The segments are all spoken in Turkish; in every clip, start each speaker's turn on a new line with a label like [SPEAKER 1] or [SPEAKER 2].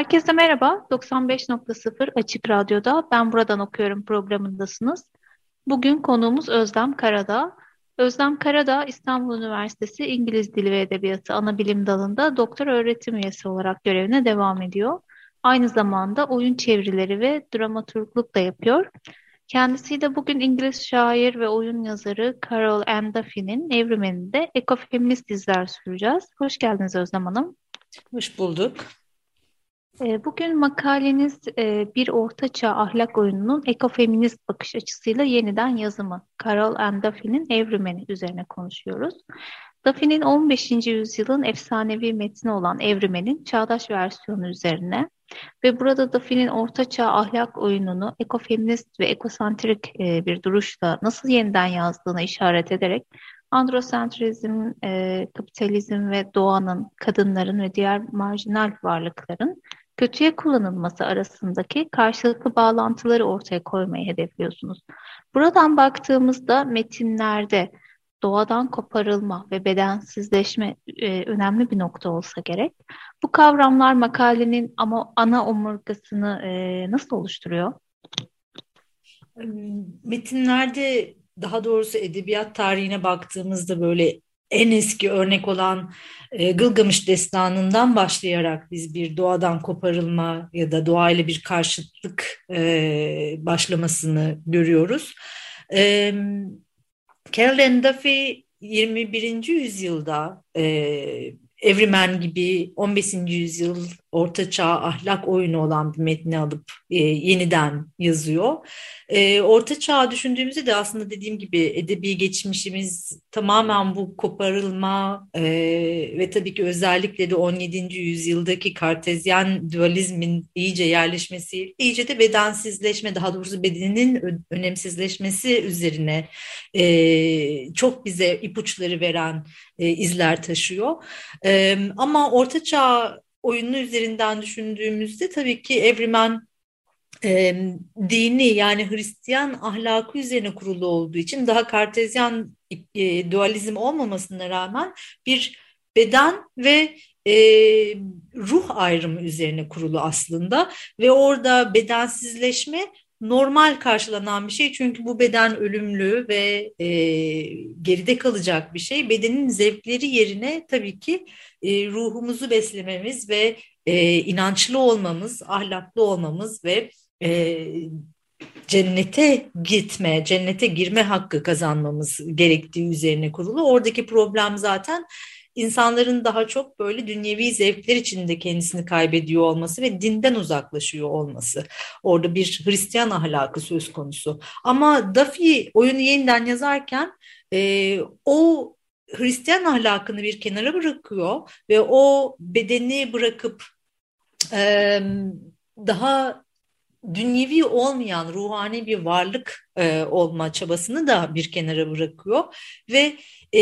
[SPEAKER 1] Herkese merhaba. 95.0 Açık Radyo'da Ben Buradan Okuyorum programındasınız. Bugün konuğumuz Özlem Karadağ. Özlem Karadağ İstanbul Üniversitesi İngiliz Dili ve Edebiyatı Anabilim Dalı'nda doktor öğretim üyesi olarak görevine devam ediyor. Aynı zamanda oyun çevirileri ve dramaturgluk da yapıyor. Kendisi de bugün İngiliz şair ve oyun yazarı Carol Ann Duffy'nin evriminde ekofeminist izler süreceğiz. Hoş geldiniz Özlem Hanım.
[SPEAKER 2] Hoş bulduk.
[SPEAKER 1] Ee, bugün makaleniz e, bir ortaçağ ahlak oyununun ekofeminist bakış açısıyla yeniden yazımı. Carol and Duffy'nin Evrimeni üzerine konuşuyoruz. Duffy'nin 15. yüzyılın efsanevi metni olan Evrimen'in çağdaş versiyonu üzerine ve burada Duffy'nin ortaçağ ahlak oyununu ekofeminist ve ekosantrik e, bir duruşla nasıl yeniden yazdığına işaret ederek androsentrizm, e, kapitalizm ve doğanın, kadınların ve diğer marjinal varlıkların kötüye kullanılması arasındaki karşılıklı bağlantıları ortaya koymayı hedefliyorsunuz. Buradan baktığımızda metinlerde doğadan koparılma ve bedensizleşme e, önemli bir nokta olsa gerek. Bu kavramlar makalenin ama ana omurgasını e, nasıl oluşturuyor?
[SPEAKER 2] Metinlerde daha doğrusu edebiyat tarihine baktığımızda böyle en eski örnek olan e, Gılgamış destanından başlayarak biz bir doğadan koparılma ya da doğayla bir karşıtlık e, başlamasını görüyoruz. E, Carol Duffy 21. yüzyılda e, Evrimen gibi 15. yüzyıl ortaçağ ahlak oyunu olan bir metni alıp e, yeniden yazıyor. E, orta çağ düşündüğümüzde de aslında dediğim gibi edebi geçmişimiz tamamen bu koparılma e, ve tabii ki özellikle de 17. yüzyıldaki kartezyen dualizmin iyice yerleşmesi, iyice de bedensizleşme daha doğrusu bedeninin önemsizleşmesi üzerine e, çok bize ipuçları veren e, izler taşıyor. E, ama orta çağ oyunu üzerinden düşündüğümüzde tabii ki Evrimen e, dini yani Hristiyan ahlakı üzerine kurulu olduğu için daha kartezyen e, dualizm olmamasına rağmen bir beden ve e, ruh ayrımı üzerine kurulu aslında ve orada bedensizleşme normal karşılanan bir şey çünkü bu beden ölümlü ve e, geride kalacak bir şey. Bedenin zevkleri yerine tabii ki e, ruhumuzu beslememiz ve e, inançlı olmamız, ahlaklı olmamız ve e, cennete gitme, cennete girme hakkı kazanmamız gerektiği üzerine kurulu. Oradaki problem zaten insanların daha çok böyle dünyevi zevkler içinde kendisini kaybediyor olması ve dinden uzaklaşıyor olması. Orada bir Hristiyan ahlakı söz konusu. Ama Duffy oyunu yeniden yazarken e, o Hristiyan ahlakını bir kenara bırakıyor ve o bedeni bırakıp e, daha dünyevi olmayan ruhani bir varlık e, olma çabasını da bir kenara bırakıyor ve e,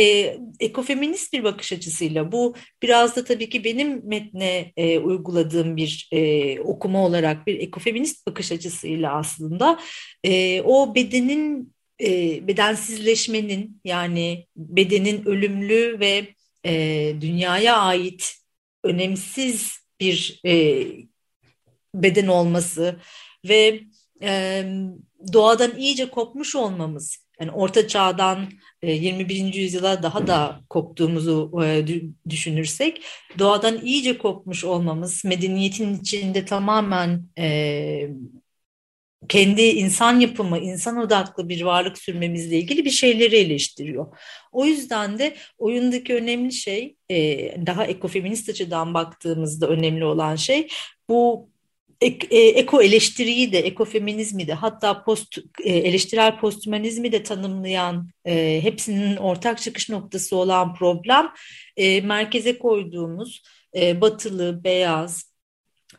[SPEAKER 2] ekofeminist bir bakış açısıyla bu biraz da tabii ki benim metne e, uyguladığım bir e, okuma olarak bir ekofeminist bakış açısıyla aslında e, o bedenin e, bedensizleşmenin yani bedenin ölümlü ve e, dünyaya ait önemsiz bir e, beden olması ve e, doğadan iyice kopmuş olmamız yani orta çağdan 21. E, yüzyıla daha da koptuğumuzu e, düşünürsek doğadan iyice kopmuş olmamız medeniyetin içinde tamamen e, kendi insan yapımı, insan odaklı bir varlık sürmemizle ilgili bir şeyleri eleştiriyor. O yüzden de oyundaki önemli şey, daha ekofeminist açıdan baktığımızda önemli olan şey bu e, eko eleştiriyi de, ekofeminizmi de hatta post e, eleştirel posthumanizmi de tanımlayan e, hepsinin ortak çıkış noktası olan problem e, merkeze koyduğumuz e, batılı, beyaz,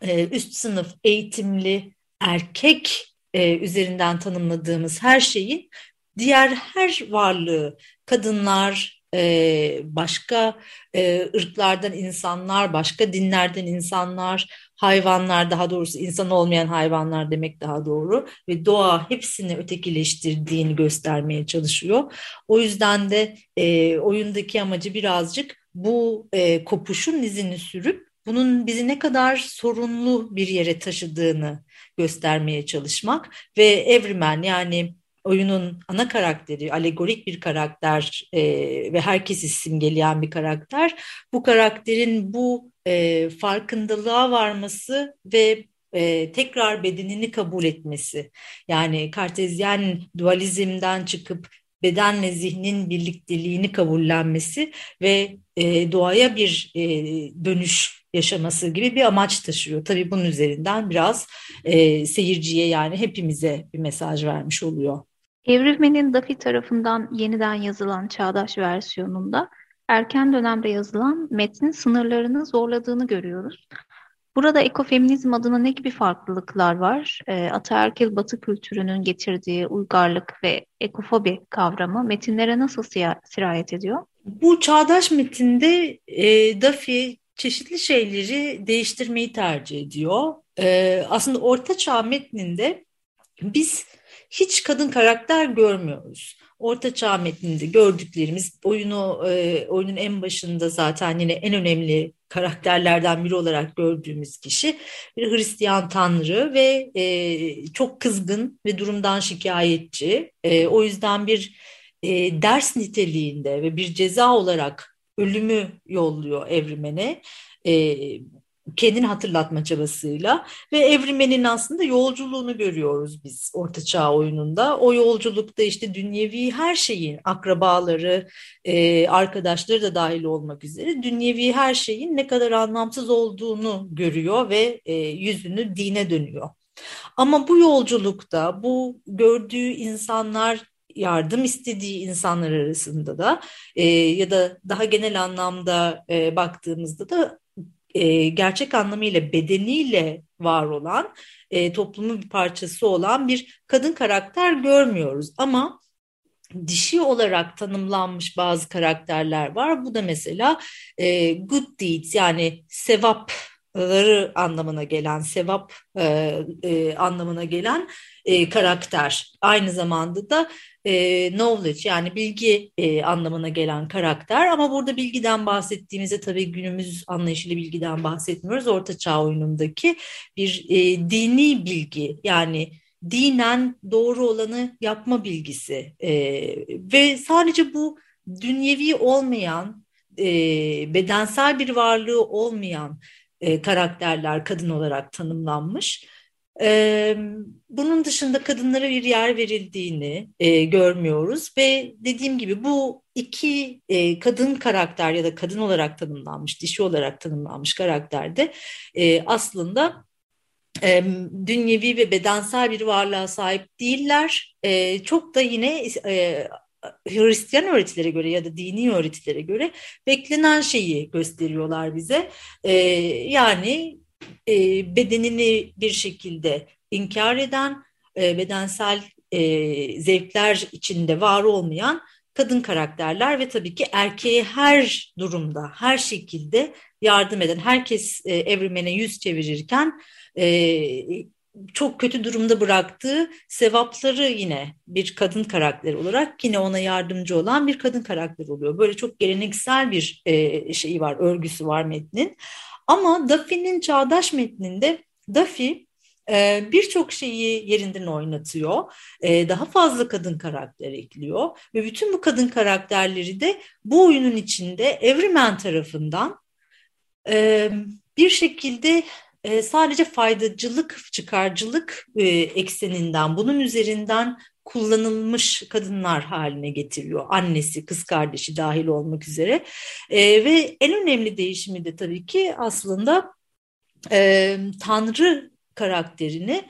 [SPEAKER 2] e, üst sınıf eğitimli erkek e, üzerinden tanımladığımız her şeyi diğer her varlığı kadınlar, e, başka e, ırklardan insanlar, başka dinlerden insanlar, hayvanlar daha doğrusu insan olmayan hayvanlar demek daha doğru ve doğa hepsini ötekileştirdiğini göstermeye çalışıyor. O yüzden de e, oyundaki amacı birazcık bu e, kopuşun izini sürüp bunun bizi ne kadar sorunlu bir yere taşıdığını göstermeye çalışmak ve Evrimen yani oyunun ana karakteri, alegorik bir karakter e, ve herkesi simgeleyen bir karakter. Bu karakterin bu e, farkındalığa varması ve e, tekrar bedenini kabul etmesi. Yani kartezyen dualizmden çıkıp bedenle zihnin birlikteliğini kabullenmesi ve e, doğaya bir e, dönüş yaşaması gibi bir amaç taşıyor. Tabii bunun üzerinden biraz e, seyirciye yani hepimize bir mesaj vermiş oluyor.
[SPEAKER 1] Evrilmenin Dafi tarafından yeniden yazılan çağdaş versiyonunda erken dönemde yazılan metnin sınırlarını zorladığını görüyoruz. Burada ekofeminizm adına ne gibi farklılıklar var? E, ataerkil batı kültürünün getirdiği uygarlık ve ekofobi kavramı metinlere nasıl sirayet ediyor?
[SPEAKER 2] Bu çağdaş metinde e, Dafi çeşitli şeyleri değiştirmeyi tercih ediyor. E, aslında Orta Çağ metninde biz hiç kadın karakter görmüyoruz. Orta Çağ metninde gördüklerimiz oyunu e, oyunun en başında zaten yine en önemli karakterlerden biri olarak gördüğümüz kişi bir Hristiyan tanrı ve e, çok kızgın ve durumdan şikayetçi. E, o yüzden bir e, ders niteliğinde ve bir ceza olarak ölümü yolluyor evrimene. E, kendini hatırlatma çabasıyla ve evrimenin aslında yolculuğunu görüyoruz biz Orta Çağ oyununda. O yolculukta işte dünyevi her şeyin akrabaları, e, arkadaşları da dahil olmak üzere dünyevi her şeyin ne kadar anlamsız olduğunu görüyor ve e, yüzünü dine dönüyor. Ama bu yolculukta bu gördüğü insanlar yardım istediği insanlar arasında da e, ya da daha genel anlamda e, baktığımızda da e, gerçek anlamıyla bedeniyle var olan e, toplumun bir parçası olan bir kadın karakter görmüyoruz ama dişi olarak tanımlanmış bazı karakterler var. Bu da mesela e, good deeds yani sevapları anlamına gelen, sevap e, e, anlamına gelen e, karakter. Aynı zamanda da e, knowledge yani bilgi e, anlamına gelen karakter ama burada bilgiden bahsettiğimizde tabii günümüz anlayışıyla bilgiden bahsetmiyoruz. Orta Çağ oyunundaki bir e, dini bilgi yani dinen doğru olanı yapma bilgisi e, ve sadece bu dünyevi olmayan e, bedensel bir varlığı olmayan e, karakterler kadın olarak tanımlanmış. Ee, bunun dışında kadınlara bir yer verildiğini e, görmüyoruz ve dediğim gibi bu iki e, kadın karakter ya da kadın olarak tanımlanmış, dişi olarak tanımlanmış karakterde e, aslında e, dünyevi ve bedensel bir varlığa sahip değiller. E, çok da yine e, Hristiyan öğretilere göre ya da dini öğretilere göre beklenen şeyi gösteriyorlar bize. E, yani e, bedenini bir şekilde inkar eden, e, bedensel e, zevkler içinde var olmayan kadın karakterler ve tabii ki erkeğe her durumda, her şekilde yardım eden, herkes e, evrimene yüz çevirirken e, çok kötü durumda bıraktığı sevapları yine bir kadın karakteri olarak yine ona yardımcı olan bir kadın karakter oluyor. Böyle çok geleneksel bir e, şeyi var, örgüsü var metnin. Ama Duffy'nin çağdaş metninde Duffy e, birçok şeyi yerinden oynatıyor. E, daha fazla kadın karakter ekliyor ve bütün bu kadın karakterleri de bu oyunun içinde Everyman tarafından e, bir şekilde sadece faydacılık, çıkarcılık ekseninden, bunun üzerinden kullanılmış kadınlar haline getiriyor. Annesi, kız kardeşi dahil olmak üzere. E, ve en önemli değişimi de tabii ki aslında e, Tanrı karakterini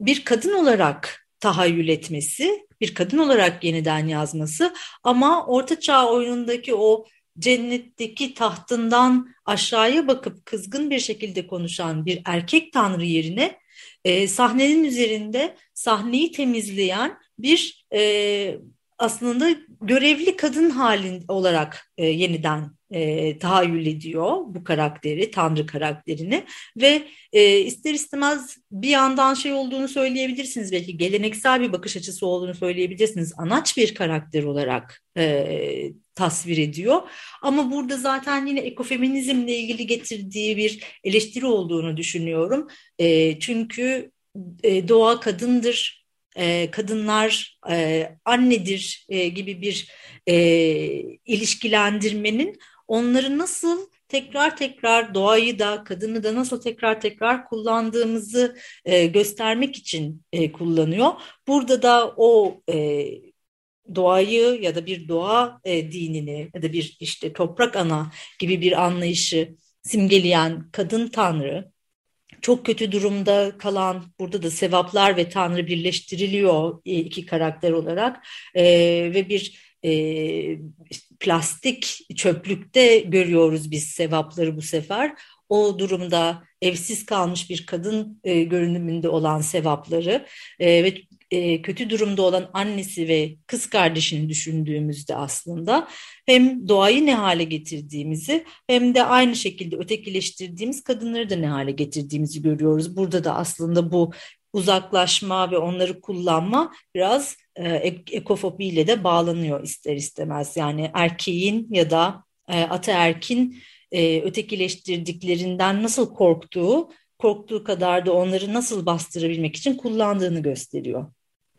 [SPEAKER 2] bir kadın olarak tahayyül etmesi, bir kadın olarak yeniden yazması ama Ortaçağ oyunundaki o cennetteki tahtından aşağıya bakıp kızgın bir şekilde konuşan bir erkek tanrı yerine e, sahnenin üzerinde sahneyi temizleyen bir e, aslında görevli kadın halin olarak e, yeniden e, tahayyül ediyor bu karakteri, Tanrı karakterini ve e, ister istemez bir yandan şey olduğunu söyleyebilirsiniz belki geleneksel bir bakış açısı olduğunu söyleyebilirsiniz. Anaç bir karakter olarak e, tasvir ediyor. Ama burada zaten yine ekofeminizmle ilgili getirdiği bir eleştiri olduğunu düşünüyorum. E, çünkü e, doğa kadındır, e, kadınlar e, annedir e, gibi bir ilişkilendirmenin onları nasıl tekrar tekrar doğayı da kadını da nasıl tekrar tekrar kullandığımızı e, göstermek için e, kullanıyor. Burada da o e, doğayı ya da bir doğa e, dinini ya da bir işte toprak ana gibi bir anlayışı simgeleyen kadın tanrı çok kötü durumda kalan burada da sevaplar ve tanrı birleştiriliyor e, iki karakter olarak e, ve bir e, plastik çöplükte görüyoruz biz sevapları bu sefer. O durumda evsiz kalmış bir kadın e, görünümünde olan sevapları e, ve e, kötü durumda olan annesi ve kız kardeşini düşündüğümüzde aslında hem doğayı ne hale getirdiğimizi hem de aynı şekilde ötekileştirdiğimiz kadınları da ne hale getirdiğimizi görüyoruz. Burada da aslında bu uzaklaşma ve onları kullanma biraz e, ekofobiyle de bağlanıyor ister istemez. Yani erkeğin ya da e, ataerkin e, ötekileştirdiklerinden nasıl korktuğu, korktuğu kadar da onları nasıl bastırabilmek için kullandığını gösteriyor.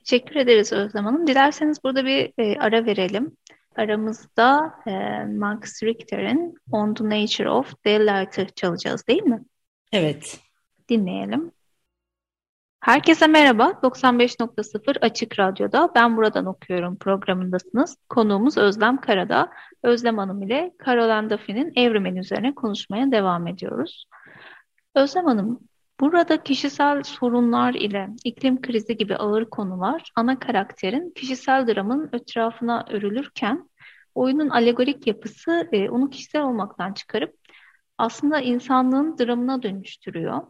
[SPEAKER 1] Teşekkür ederiz Özlem Hanım. Dilerseniz burada bir e, ara verelim. Aramızda e, Max Richter'in On the Nature of Daylight'ı çalacağız değil mi?
[SPEAKER 2] Evet.
[SPEAKER 1] Dinleyelim. Herkese merhaba. 95.0 Açık Radyo'da Ben Buradan Okuyorum programındasınız. Konuğumuz Özlem Karada. Özlem Hanım ile Caroline Duffy'nin Evrimen üzerine konuşmaya devam ediyoruz. Özlem Hanım, burada kişisel sorunlar ile iklim krizi gibi ağır konular ana karakterin kişisel dramın etrafına örülürken oyunun alegorik yapısı e, onu kişisel olmaktan çıkarıp aslında insanlığın dramına dönüştürüyor.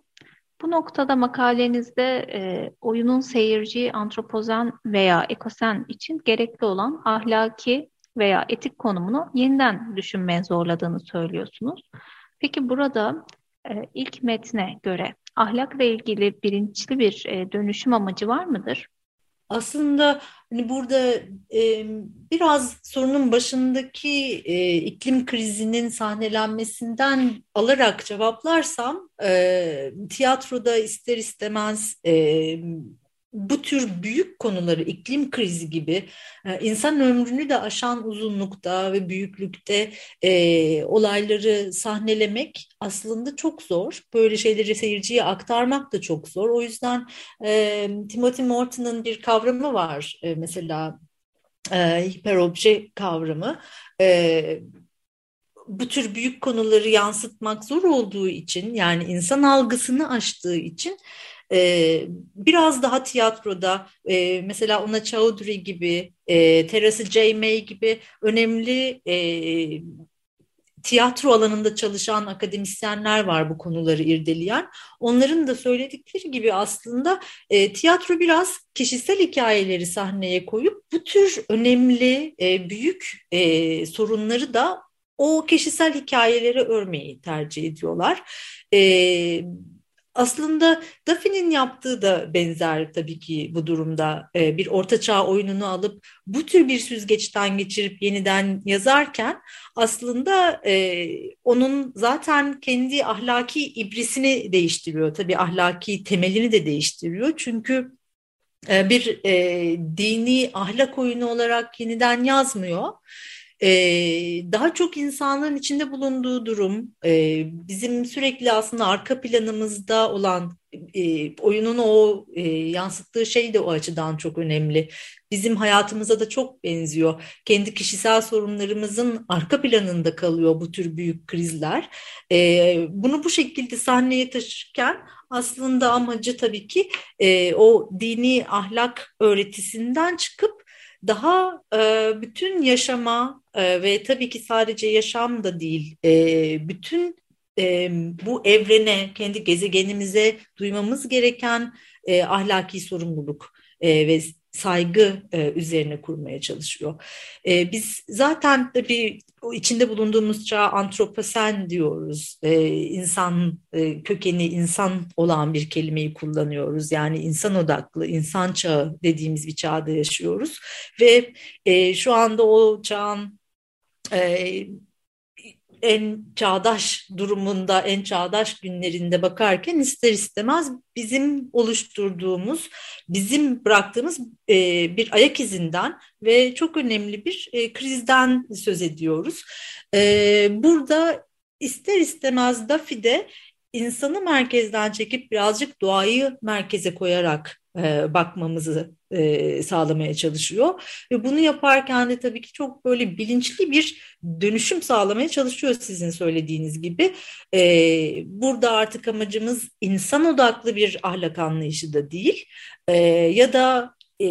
[SPEAKER 1] Bu noktada makalenizde e, oyunun seyirci, antropozen veya ekosen için gerekli olan ahlaki veya etik konumunu yeniden düşünmeye zorladığını söylüyorsunuz. Peki burada e, ilk metne göre ahlakla ilgili bilinçli bir e, dönüşüm amacı var mıdır?
[SPEAKER 2] Aslında hani burada e, biraz sorunun başındaki e, iklim krizinin sahnelenmesinden alarak cevaplarsam e, tiyatroda ister istemez e, bu tür büyük konuları iklim krizi gibi e, insan ömrünü de aşan uzunlukta ve büyüklükte e, olayları sahnelemek aslında çok zor. Böyle şeyleri seyirciye aktarmak da çok zor. O yüzden e, Timothy Morton'ın bir kavramı var e, mesela e, hiperobje kavramı. E, bu tür büyük konuları yansıtmak zor olduğu için yani insan algısını aştığı için e, biraz daha tiyatroda e, mesela Ona Chowdhury gibi, e, Teresa J. May gibi önemli e, tiyatro alanında çalışan akademisyenler var bu konuları irdeleyen. Onların da söyledikleri gibi aslında e, tiyatro biraz kişisel hikayeleri sahneye koyup bu tür önemli, e, büyük e, sorunları da o kişisel hikayelere örmeyi tercih ediyorlar. E, aslında Daphne'nin yaptığı da benzer tabii ki bu durumda e, bir ortaçağ oyununu alıp bu tür bir süzgeçten geçirip yeniden yazarken aslında e, onun zaten kendi ahlaki ibrisini değiştiriyor. Tabii ahlaki temelini de değiştiriyor. Çünkü e, bir e, dini ahlak oyunu olarak yeniden yazmıyor e, daha çok insanların içinde bulunduğu durum, e, bizim sürekli aslında arka planımızda olan e, oyunun o e, yansıttığı şey de o açıdan çok önemli. Bizim hayatımıza da çok benziyor. Kendi kişisel sorunlarımızın arka planında kalıyor bu tür büyük krizler. E, bunu bu şekilde sahneye taşırken aslında amacı tabii ki e, o dini ahlak öğretisinden çıkıp daha e, bütün yaşama e, ve tabii ki sadece yaşam da değil, e, bütün e, bu evrene, kendi gezegenimize duymamız gereken e, ahlaki sorumluluk e, ve saygı e, üzerine kurmaya çalışıyor. E, biz zaten tabii içinde bulunduğumuz çağ antroposen diyoruz. E, insan e, kökeni insan olan bir kelimeyi kullanıyoruz. Yani insan odaklı, insan çağı dediğimiz bir çağda yaşıyoruz. Ve e, şu anda o çağın e, en çağdaş durumunda, en çağdaş günlerinde bakarken ister istemez bizim oluşturduğumuz, bizim bıraktığımız e, bir ayak izinden ve çok önemli bir e, krizden söz ediyoruz. E, burada ister istemez Dafi'de insanı merkezden çekip birazcık doğayı merkeze koyarak bakmamızı e, sağlamaya çalışıyor. Ve bunu yaparken de tabii ki çok böyle bilinçli bir dönüşüm sağlamaya çalışıyor sizin söylediğiniz gibi. E, burada artık amacımız insan odaklı bir ahlak anlayışı da değil e, ya da e,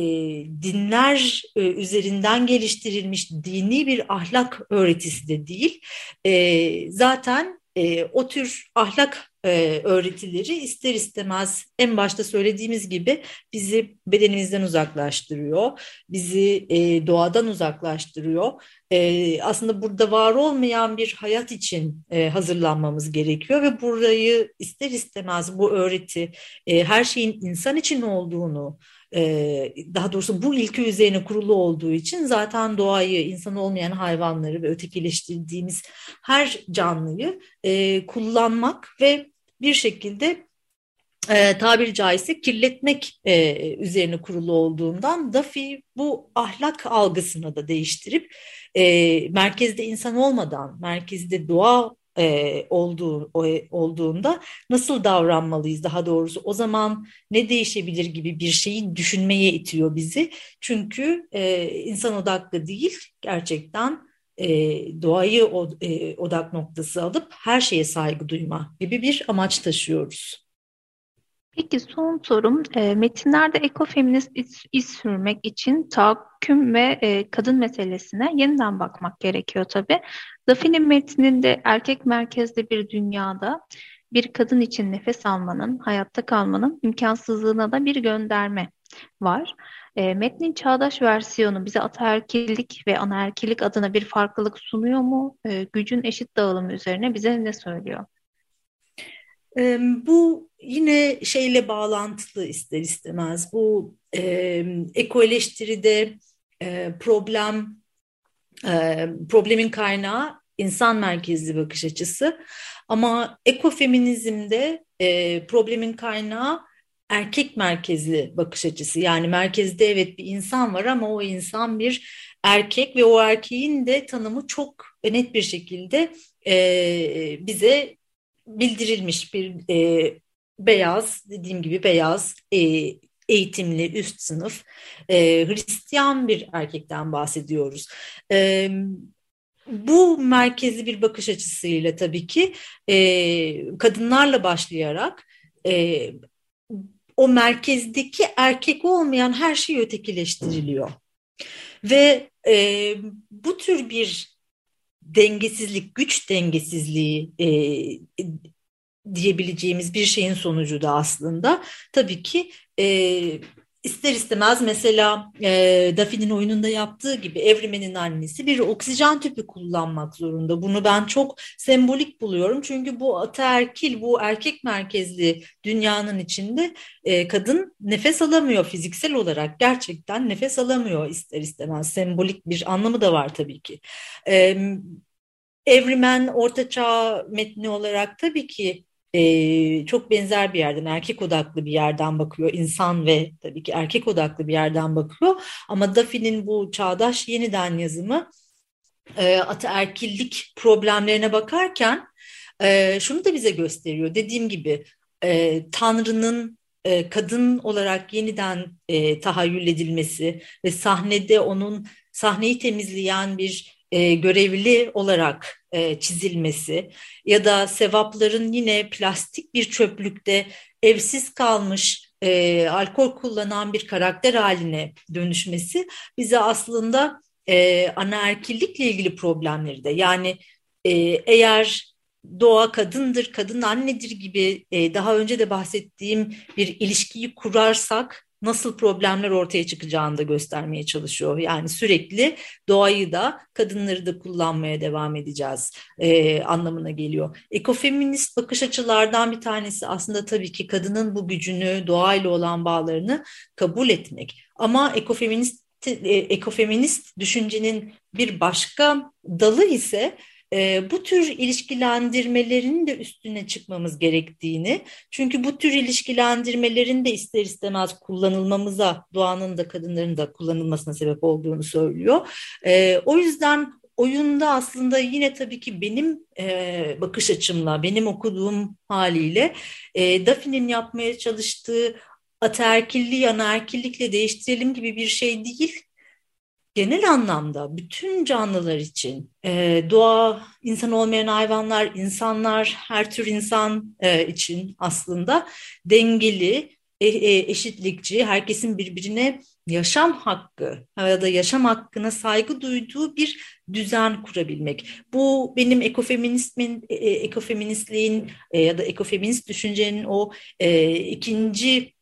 [SPEAKER 2] dinler e, üzerinden geliştirilmiş dini bir ahlak öğretisi de değil. E, zaten e, o tür ahlak e, öğretileri ister istemez en başta söylediğimiz gibi bizi bedenimizden uzaklaştırıyor, bizi e, doğadan uzaklaştırıyor. E, aslında burada var olmayan bir hayat için e, hazırlanmamız gerekiyor ve burayı ister istemez bu öğreti e, her şeyin insan için olduğunu, daha doğrusu bu ilke üzerine kurulu olduğu için zaten doğayı, insan olmayan hayvanları ve ötekileştirdiğimiz her canlıyı kullanmak ve bir şekilde e, tabiri caizse kirletmek üzerine kurulu olduğundan Duffy bu ahlak algısını da değiştirip merkezde insan olmadan, merkezde doğa e, olduğu, o, olduğunda nasıl davranmalıyız daha doğrusu o zaman ne değişebilir gibi bir şeyi düşünmeye itiyor bizi. Çünkü e, insan odaklı değil gerçekten e, doğayı o, e, odak noktası alıp her şeye saygı duyma gibi bir amaç taşıyoruz.
[SPEAKER 1] Peki son sorum, e, metinlerde ekofeminist iz, iz sürmek için tahakküm ve e, kadın meselesine yeniden bakmak gerekiyor tabii. Daphne'nin metninde erkek merkezli bir dünyada bir kadın için nefes almanın, hayatta kalmanın imkansızlığına da bir gönderme var. E, metnin çağdaş versiyonu bize ataerkillik ve anaerkillik adına bir farklılık sunuyor mu? E, gücün eşit dağılımı üzerine bize ne söylüyor?
[SPEAKER 2] Bu yine şeyle bağlantılı ister istemez. Bu e, eko eleştiride e, problem e, problemin kaynağı insan merkezli bakış açısı. Ama ekofeminizmde e, problemin kaynağı erkek merkezli bakış açısı. Yani merkezde evet bir insan var ama o insan bir erkek ve o erkeğin de tanımı çok net bir şekilde e, bize bildirilmiş bir e, beyaz dediğim gibi beyaz e, eğitimli üst sınıf e, Hristiyan bir erkekten bahsediyoruz. E, bu merkezli bir bakış açısıyla tabii ki e, kadınlarla başlayarak e, o merkezdeki erkek olmayan her şey ötekileştiriliyor. Ve e, bu tür bir dengesizlik, güç dengesizliği e, diyebileceğimiz bir şeyin sonucu da aslında. Tabii ki e, ister istemez mesela e, Daphne'nin oyununda yaptığı gibi Evrimen'in annesi bir oksijen tüpü kullanmak zorunda. Bunu ben çok sembolik buluyorum. Çünkü bu ataerkil, bu erkek merkezli dünyanın içinde e, kadın nefes alamıyor fiziksel olarak. Gerçekten nefes alamıyor ister istemez. Sembolik bir anlamı da var tabii ki. E, Evrimen Ortaçağ metni olarak tabii ki e, çok benzer bir yerden, erkek odaklı bir yerden bakıyor. insan ve tabii ki erkek odaklı bir yerden bakıyor. Ama Dafi'nin bu çağdaş yeniden yazımı e, ataerkillik problemlerine bakarken e, şunu da bize gösteriyor. Dediğim gibi e, Tanrı'nın e, kadın olarak yeniden e, tahayyül edilmesi ve sahnede onun sahneyi temizleyen bir e, görevli olarak e, çizilmesi ya da sevapların yine plastik bir çöplükte evsiz kalmış e, alkol kullanan bir karakter haline dönüşmesi bize aslında e, anaerkillikle ilgili problemleri de yani e, eğer doğa kadındır, kadın annedir gibi e, daha önce de bahsettiğim bir ilişkiyi kurarsak nasıl problemler ortaya çıkacağını da göstermeye çalışıyor. Yani sürekli doğayı da kadınları da kullanmaya devam edeceğiz e, anlamına geliyor. Ekofeminist bakış açılardan bir tanesi aslında tabii ki kadının bu gücünü, doğayla olan bağlarını kabul etmek. Ama ekofeminist e, ekofeminist düşüncenin bir başka dalı ise e, bu tür ilişkilendirmelerin de üstüne çıkmamız gerektiğini, çünkü bu tür ilişkilendirmelerin de ister istemez kullanılmamıza, doğanın da kadınların da kullanılmasına sebep olduğunu söylüyor. E, o yüzden oyunda aslında yine tabii ki benim e, bakış açımla, benim okuduğum haliyle e, Daphne'nin yapmaya çalıştığı ataerkilliği anaerkillikle değiştirelim gibi bir şey değil genel anlamda bütün canlılar için e, doğa, insan olmayan hayvanlar, insanlar, her tür insan e, için aslında dengeli, e, e, eşitlikçi, herkesin birbirine yaşam hakkı ya da yaşam hakkına saygı duyduğu bir düzen kurabilmek. Bu benim ekofeministmin, e, e ekofeministliğin e, ya da ekofeminist düşüncenin o e, ikinci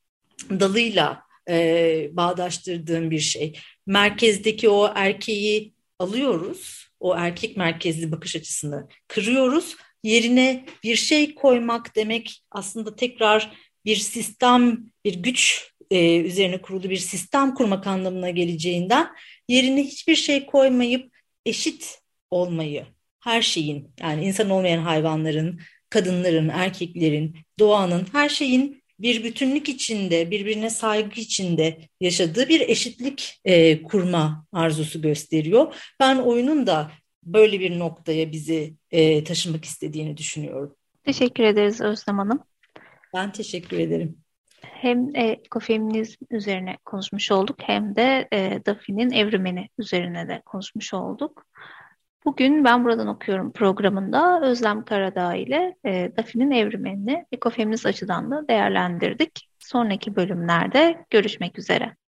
[SPEAKER 2] dalıyla e, bağdaştırdığım bir şey merkezdeki o erkeği alıyoruz. O erkek merkezli bakış açısını kırıyoruz. Yerine bir şey koymak demek aslında tekrar bir sistem, bir güç e, üzerine kurulu bir sistem kurmak anlamına geleceğinden yerine hiçbir şey koymayıp eşit olmayı, her şeyin yani insan olmayan hayvanların, kadınların, erkeklerin, doğanın, her şeyin bir bütünlük içinde, birbirine saygı içinde yaşadığı bir eşitlik e, kurma arzusu gösteriyor. Ben oyunun da böyle bir noktaya bizi e, taşımak istediğini düşünüyorum.
[SPEAKER 1] Teşekkür ederiz Özlem Hanım.
[SPEAKER 2] Ben teşekkür ederim.
[SPEAKER 1] Hem ekofeminizm üzerine konuşmuş olduk hem de e, Daphne'nin evrimini üzerine de konuşmuş olduk. Bugün Ben Buradan Okuyorum programında Özlem Karadağ ile e, Dafi'nin evrimini ekofeminist açıdan da değerlendirdik. Sonraki bölümlerde görüşmek üzere.